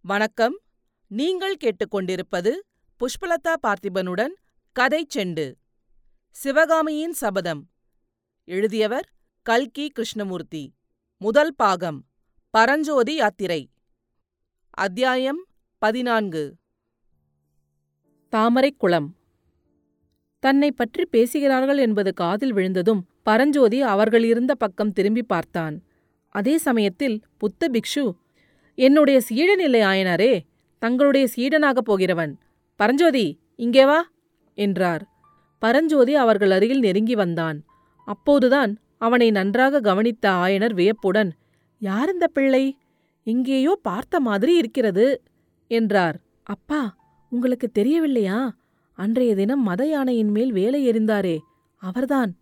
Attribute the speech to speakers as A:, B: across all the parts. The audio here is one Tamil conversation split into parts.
A: வணக்கம். நீங்கள் கேட்டுக்கொண்டிருப்பது புஷ்பலதா பார்த்திபனுடன் கதை செண்டு. சிவகாமியின் சபதம். எழுதியவர் கல்கி கிருஷ்ணமூர்த்தி. முதல் பாகம். பரஞ்சோதி யாத்திரை. அத்தியாயம் பதினான்கு. தாமரைக்குளம் தன்னை பற்றி பேசுகிறார்கள் என்பது காதில் விழுந்ததும் பரஞ்சோதி அவர்கள் இருந்த பக்கம் திரும்பி பார்த்தான். அதே சமயத்தில் புத்த பிக்ஷு என்னுடைய சீடன் இல்லை ஆயனாரே தங்களுடைய சீடனாகப் போகிறவன். பரஞ்சோதி இங்கே வா என்றார். பரஞ்சோதி அவர்கள் அருகில் நெருங்கி வந்தான். அப்போதுதான் அவனை நன்றாக கவனித்த ஆயனர் வியப்புடன் யார் இந்த பிள்ளை? எங்கேயோ பார்த்த மாதிரி இருக்கிறது என்றார். அப்பா உங்களுக்கு தெரியவில்லையா? அன்றைய தினம் மத யானையின் மேல் வேலை எறிந்தாரே அவர்தான்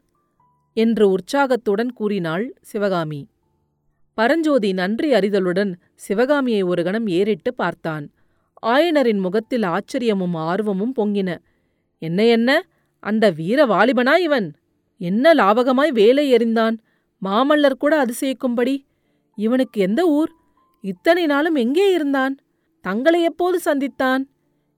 A: என்று உற்சாகத்துடன் கூறினாள் சிவகாமி. பரஞ்சோதி நன்றி அறிதலுடன் சிவகாமியை ஒரு கணம் ஏறிட்டு பார்த்தான். ஆயனரின் முகத்தில் ஆச்சரியமும் ஆர்வமும் பொங்கின. என்ன என்ன? அந்த வீர வாலிபனா இவன்? என்ன லாபகமாய் வேலை எறிந்தான்? மாமல்லர் கூட அதிசயிக்கும்படி? இவனுக்கு எந்த ஊர்? இத்தனை நாளும் எங்கே இருந்தான்? தங்களை எப்போது சந்தித்தான்?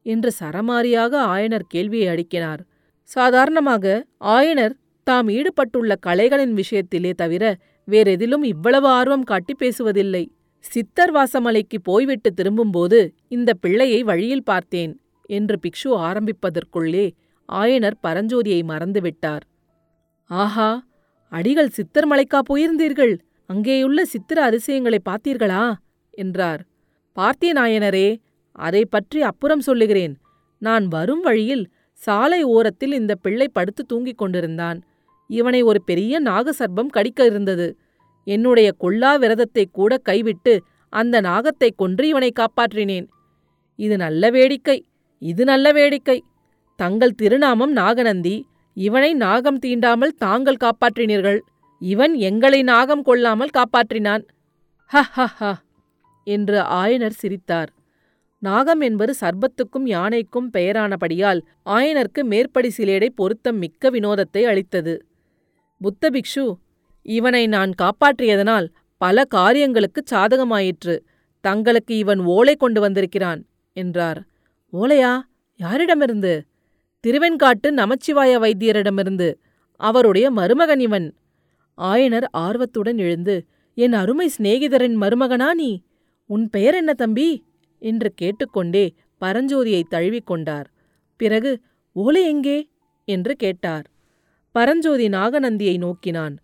A: என்று சரமாரியாக ஆயனர் கேள்வியை அடுக்கினார். சாதாரணமாக ஆயனர் தாம் ஈடுபட்டுள்ள கலைகளின் விஷயத்திலே தவிர வேறெதிலும் இவ்வளவு ஆர்வம் காட்டி பேசுவதில்லை. சித்தர் வாசமலைக்கு போய்விட்டு திரும்பும்போது இந்த பிள்ளையை வழியில் பார்த்தேன் என்று பிக்ஷு ஆரம்பிப்பதற்குள்ளே ஆயனர் பரஞ்சோதியை மறந்துவிட்டார். ஆஹா அடிகள் சித்தர் மலைக்கா போயிருந்தீர்கள். அங்கேயுள்ள சித்திர அதிசயங்களை பார்த்தீர்களா? என்றார். பார்த்தேன் ஆயனரே அதை பற்றி அப்புறம் சொல்லுகிறேன். நான் வரும் வழியில் சாலை ஓரத்தில் இந்த பிள்ளை படுத்து தூங்கிக் கொண்டிருந்தான். இவனை ஒரு பெரிய நாகசர்பம் கடிக்க இருந்தது. என்னுடைய கொல்லா விரதத்தை கூட கைவிட்டு அந்த நாகத்தைக் கொன்று இவனை காப்பாற்றினேன். இது நல்ல வேடிக்கை இது நல்ல வேடிக்கை. தங்கள் திருநாமம் நாகநந்தி இவனை நாகம் தீண்டாமல் தாங்கள் காப்பாற்றினீர்கள். இவன் எங்களை நாகம் கொள்ளாமல் காப்பாற்றினான். ஹ ஹ ஹ என்று ஆயனர் சிரித்தார். நாகம் என்பது சர்பத்துக்கும் யானைக்கும் பெயரானபடியால் ஆயனருக்கு மேற்படி சிலேடை பொருத்தம் மிக்க வினோதத்தை அளித்தது. புத்த பிக்ஷு இவனை நான் காப்பாற்றியதனால் பல காரியங்களுக்குச் சாதகமாயிற்று. தங்களுக்கு இவன் ஓலை கொண்டு வந்திருக்கிறான் என்றார். ஓலையா? யாரிடமிருந்து? திருவெண்காட்டு நமச்சிவாய வைத்தியரிடமிருந்து. அவருடைய மருமகன் இவன். ஆயனர் ஆர்வத்துடன் எழுந்து என் அருமை சிநேகிதரின் மருமகனா நீ? உன் பெயர் என்ன தம்பி? என்று கேட்டுக்கொண்டே பரஞ்சோதியை தழுவிக்கொண்டார். பிறகு ஓலை எங்கே? என்று கேட்டார். பரஞ்சோதி நாகநந்தியை நோக்கினான்.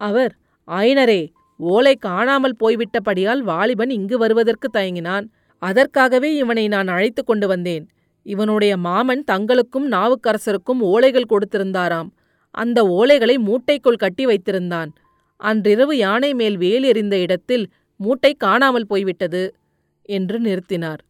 A: அவர் ஆயனரே ஓலை காணாமல் போய்விட்டபடியால் வாலிபன் இங்கு வருவதற்கு தயங்கினான். அதற்காகவே இவனை நான் அழைத்து கொண்டு வந்தேன். இவனுடைய மாமன் தங்களுக்கும் நாவுக்கரசருக்கும் ஓலைகள் கொடுத்திருந்தாராம். அந்த ஓலைகளை மூட்டைக்குள் கட்டி வைத்திருந்தான். அன்றிரவு யானை மேல் வேல் எறிந்த இடத்தில் மூட்டை காணாமல் போய்விட்டது என்று நிறுத்தினார்.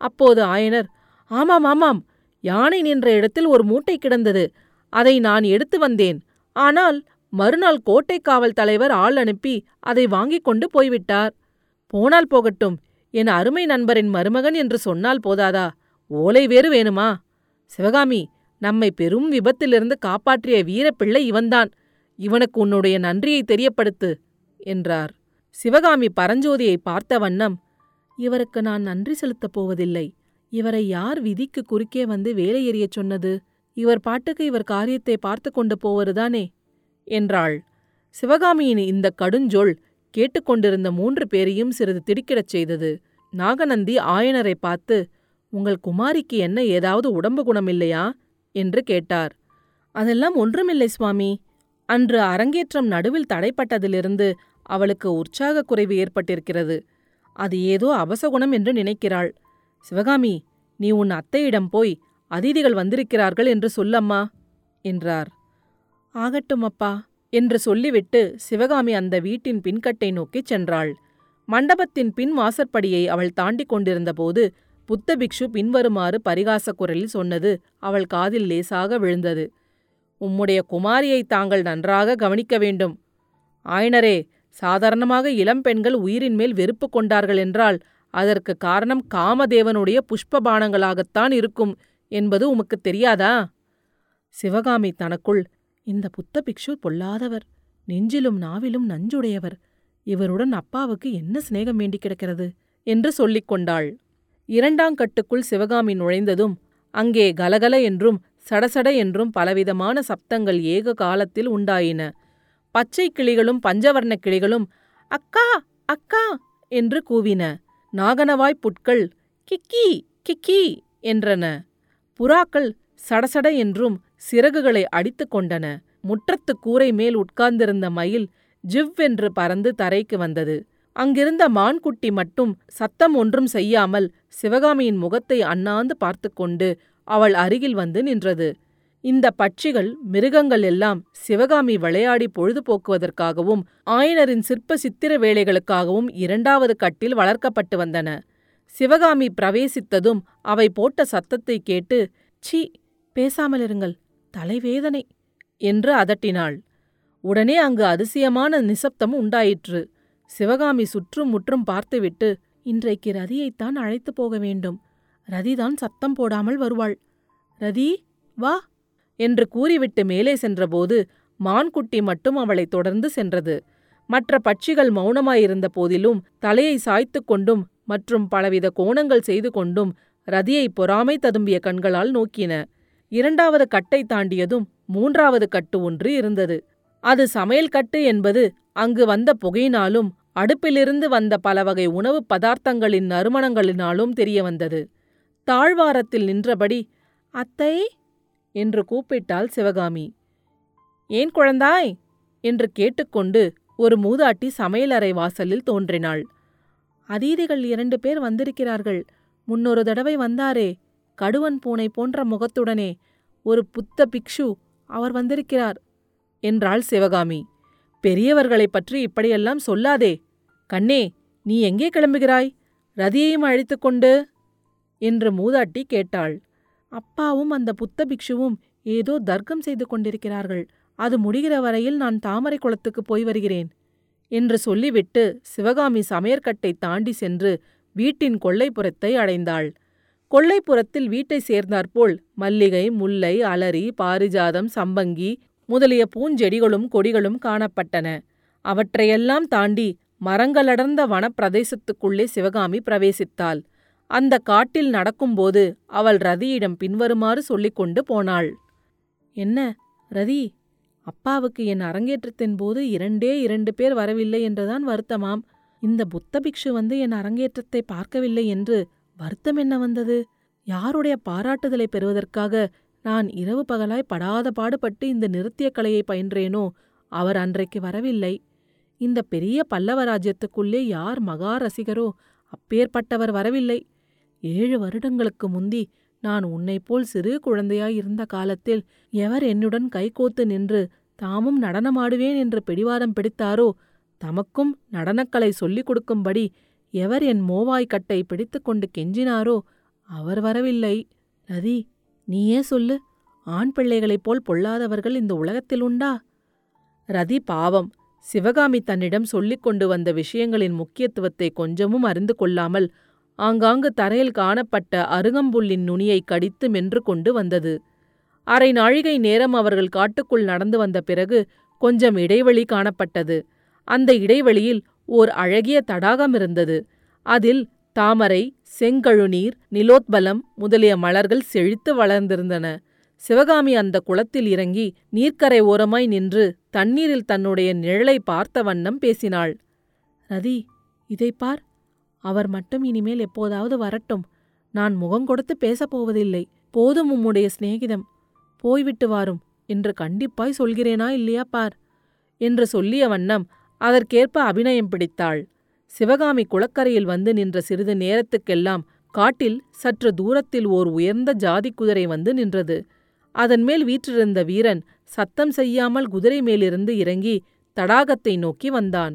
A: அப்போது ஆயனர் ஆமாம் ஆமாம். யானை நின்ற இடத்தில் ஒரு மூட்டை கிடந்தது. அதை நான் எடுத்து வந்தேன். ஆனால் மறுநாள் கோட்டை காவல் தலைவர் ஆள் அனுப்பி அதை வாங்கிக் கொண்டு போய்விட்டார். போனால் போகட்டும் என் அருமை நண்பரின் மருமகன் என்று சொன்னால் போதாதா? ஓலை வேறு வேணுமா? சிவகாமி நம்மை பெரும் விபத்திலிருந்து காப்பாற்றிய வீரப்பிள்ளை இவன்தான். இவனுக்கு உன்னுடைய நன்றியை தெரியப்படுத்து என்றார். சிவகாமி பரஞ்சோதியை பார்த்த வண்ணம் இவருக்கு நான் நன்றி செலுத்தப் போவதில்லை. இவரை யார் விதிக்கு குறுக்கே வந்து வேலை எறியச் சொன்னது? இவர் பாட்டுக்கு இவர் காரியத்தை பார்த்து கொண்டு போவதுதானே? என்றாள். சிவகாமியின் இந்த கடுஞ்சொல் கேட்டுக்கொண்டிருந்த மூன்று பேரையும் சிறிது திடுக்கிடச் செய்தது. நாகநந்தி ஆயனரை பார்த்து உங்கள் குமாரிக்கு என்ன ஏதாவது உடம்பு குணமில்லையா? என்று கேட்டார். அதெல்லாம் ஒன்றுமில்லை சுவாமி. அன்று அரங்கேற்றம் நடுவில் தடைப்பட்டதிலிருந்து அவளுக்கு உற்சாகக் குறைவு ஏற்பட்டிருக்கிறது. அது ஏதோ அபசகுணம் என்று நினைக்கிறாள். சிவகாமி நீ உன் அத்தையிடம் போய் அதிதிகள் வந்திருக்கிறார்கள் என்று சொல்லம்மா என்றார். ஆகட்டும் அப்பா என்று சொல்லிவிட்டு சிவகாமி அந்த வீட்டின் பின்கட்டை நோக்கிச் சென்றாள். மண்டபத்தின் பின் வாசற்படியை அவள் தாண்டிக் கொண்டிருந்தபோது புத்த பிக்ஷு பின்வருமாறு பரிகாச குரலில் சொன்னது அவள் காதில் லேசாக விழுந்தது. உம்முடைய குமாரியை தாங்கள் நன்றாக கவனிக்க வேண்டும். ஆயனரே சாதாரணமாக இளம் பெண்கள் உயிரின் மேல் வெறுப்பு கொண்டார்கள் என்றால் அதற்கு காரணம் காமதேவனுடைய புஷ்பபானங்களாகத்தான் இருக்கும். என்பது உமக்குத் தெரியாதா? சிவகாமி தனக்குள் இந்த புத்த பிக்ஷு பொல்லாதவர் நெஞ்சிலும் நாவிலும் நஞ்சுடையவர் இவருடன் அப்பாவுக்கு என்ன சிநேகம் வேண்டி கிடக்கிறது? என்று சொல்லிக் கொண்டாள். இரண்டாங்கட்டுக்குள் சிவகாமி நுழைந்ததும் அங்கே கலகல என்றும் சடசட என்றும் பலவிதமான சப்தங்கள் ஏக காலத்தில் உண்டாயின. பச்சை கிளிகளும் பஞ்சவர்ணக் கிளிகளும் அக்கா அக்கா! என்று கூவின. நாகனவாய்ப் புட்கள் கிக்கி கிக்கி! என்றன. புறாக்கள் சடசட என்றும் சிறகுகளை அடித்துக் கொண்டன. முற்றத்து கூரை மேல் உட்கார்ந்திருந்த மயில் ஜிவ்வென்று பறந்து தரைக்கு வந்தது. அங்கிருந்த மான்குட்டி மட்டும் சத்தம் ஒன்றும் செய்யாமல் சிவகாமியின் முகத்தை அண்ணாந்து பார்த்து கொண்டு அவள் அருகில் வந்து நின்றது. இந்த பட்சிகள் மிருகங்கள் எல்லாம் சிவகாமி விளையாடி பொழுதுபோக்குவதற்காகவும் ஆயனரின் சிற்ப சித்திர வேலைகளுக்காகவும் இரண்டாவது கட்டில் வளர்க்கப்பட்டு வந்தன. சிவகாமி பிரவேசித்ததும் அவை போட்ட சத்தத்தை கேட்டு சீ பேசாமலிருங்கள் தலைவேதனை என்று அதட்டினாள். உடனே அங்கு அதிசயமான நிசப்தம் உண்டாயிற்று. சிவகாமி சுற்றும் முற்றும் பார்த்துவிட்டு இன்றைக்கு ரதியைத்தான் அழைத்து போக வேண்டும். ரதிதான் சத்தம் போடாமல் வருவாள். ரதி வா என்று கூறிவிட்டு மேலே சென்றபோது மான்குட்டி மட்டும் அவளைத் தொடர்ந்து சென்றது. மற்ற பட்சிகள் மௌனமாயிருந்த போதிலும் தலையை சாய்த்து கொண்டும் மற்றும் பலவித கோணங்கள் செய்து கொண்டும் ரதியை பொறாமை ததும்பிய கண்களால் நோக்கின. இரண்டாவது கட்டை தாண்டியதும் மூன்றாவது கட்டு ஒன்று இருந்தது. அது சமையல் கட்டு என்பது அங்கு வந்த புகையினாலும் அடுப்பிலிருந்து வந்த பல வகை உணவுப் பதார்த்தங்களின் நறுமணங்களினாலும் தெரிய வந்தது தாழ்வாரத்தில் நின்றபடி அத்தை என்று கூப்பிட்டாள் சிவகாமி. ஏன் குழந்தாய்? என்று கேட்டுக்கொண்டு ஒரு மூதாட்டி சமையலறை வாசலில் தோன்றினாள். அதீதிகள் இரண்டு பேர் வந்திருக்கிறார்கள். முன்னொரு தடவை வந்தாரே கடுவன் பூனை போன்ற முகத்துடனே ஒரு புத்த பிக்ஷு அவர் வந்திருக்கிறார் என்றாள் சிவகாமி. பெரியவர்களைப் பற்றி இப்படியெல்லாம் சொல்லாதே. கண்ணே நீ எங்கே கிளம்புகிறாய்? ரதியையும் அழைத்து கொண்டு என்று மூதாட்டி கேட்டாள். அப்பாவும் அந்த புத்த பிக்ஷுவும் ஏதோ தர்க்கம் செய்து கொண்டிருக்கிறார்கள். அது முடிகிற வரையில் நான் தாமரை குளத்துக்கு போய் வருகிறேன். என்று சொல்லிவிட்டு சிவகாமி சமையற்கட்டை தாண்டி சென்று வீட்டின் கொள்ளைப்புறத்தை அடைந்தாள். கொள்ளைப்புறத்தில் வீட்டை சேர்ந்தாற்போல் மல்லிகை முல்லை அலரி பாரிஜாதம் சம்பங்கி முதலிய பூஞ்செடிகளும் கொடிகளும் காணப்பட்டன. அவற்றையெல்லாம் தாண்டி மரங்களடர்ந்த வனப்பிரதேசத்துக்குள்ளே சிவகாமி பிரவேசித்தாள். அந்த காட்டில் நடக்கும்போது அவள் ரதியிடம் பின்வருமாறு சொல்லிக்கொண்டு போனாள். என்ன ரதி அப்பாவுக்கு என் அரங்கேற்றத்தின் போது இரண்டே இரண்டு பேர் வரவில்லை என்றுதான் வருத்தமாம். இந்த புத்த பிக்ஷு வந்து என் அரங்கேற்றத்தை பார்க்கவில்லை என்று வருத்தம் என்ன வந்தது? யாருடைய பாராட்டுதலை பெறுவதற்காக நான் இரவு பகலாய் படாத பாடுபட்டு இந்த நிறுத்திய கலையை பயின்றேனோ அவர் அன்றைக்கு வரவில்லை. இந்த பெரிய பல்லவ ராஜ்யத்துக்குள்ளே யார் மகா ரசிகரோ அப்பேற்பட்டவர் வரவில்லை. ஏழு வருடங்களுக்கு முந்தி நான் உன்னைப்போல் சிறு குழந்தையாயிருந்த காலத்தில் எவர் என்னுடன் கைகோத்து நின்று தாமும் நடனமாடுவேன் என்று பிடிவாதம் பிடித்தாரோ தமக்கும் நடனக்கலை சொல்லிக் கொடுக்கும்படி எவர் என் மோவாய் கட்டை பிடித்துக்கொண்டு கெஞ்சினாரோ அவர் வரவில்லை. ரதி நீயே சொல்லு. ஆண் பிள்ளைகளைப் போல் பொல்லாதவர்கள் இந்த உலகத்தில் உண்டா? ரதி பாவம். சிவகாமி தன்னிடம் சொல்லிக் கொண்டு வந்த விஷயங்களின் முக்கியத்துவத்தை கொஞ்சமும் அறிந்து கொள்ளாமல் ஆங்காங்கு தரையில் காணப்பட்ட அருகம்புல்லின் நுனியை கடித்து மென்று கொண்டு வந்தது. அரை நாழிகை நேரம் அவர்கள் காட்டுக்குள் நடந்து வந்த பிறகு கொஞ்சம் இடைவெளி காணப்பட்டது. அந்த இடைவெளியில் ஓர் அழகிய தடாகம் இருந்தது. அதில் தாமரை செங்கழுநீர் நிலோத்பலம் முதலிய மலர்கள் செழித்து வளர்ந்திருந்தன. சிவகாமி அந்த குளத்தில் இறங்கி நீர்க்கரை ஓரமாய் நின்று தண்ணீரில் தன்னுடைய நிழலை பார்த்த வண்ணம் பேசினாள். ரதி இதை பார். அவர் மட்டும் இனிமேல் எப்போதாவது வரட்டும். நான் முகம் கொடுத்து பேசப் போவதில்லை. போதும் உம்முடைய சிநேகிதம். போய்விட்டு வாரும். என்று கண்டிப்பாய் சொல்கிறேனா இல்லையா பார்? என்று சொல்லிய வண்ணம் அதற்கேற்ப அபிநயம் பிடித்தாள். சிவகாமி குளக்கரையில் வந்து நின்ற சிறிது நேரத்துக்கெல்லாம் காட்டில் சற்று தூரத்தில் ஓர் உயர்ந்த ஜாதி குதிரை வந்து நின்றது. அதன் மேல் வீற்றிருந்த வீரன் சத்தம் செய்யாமல் குதிரை மேலிருந்து இறங்கி தடாகத்தை நோக்கி வந்தான்.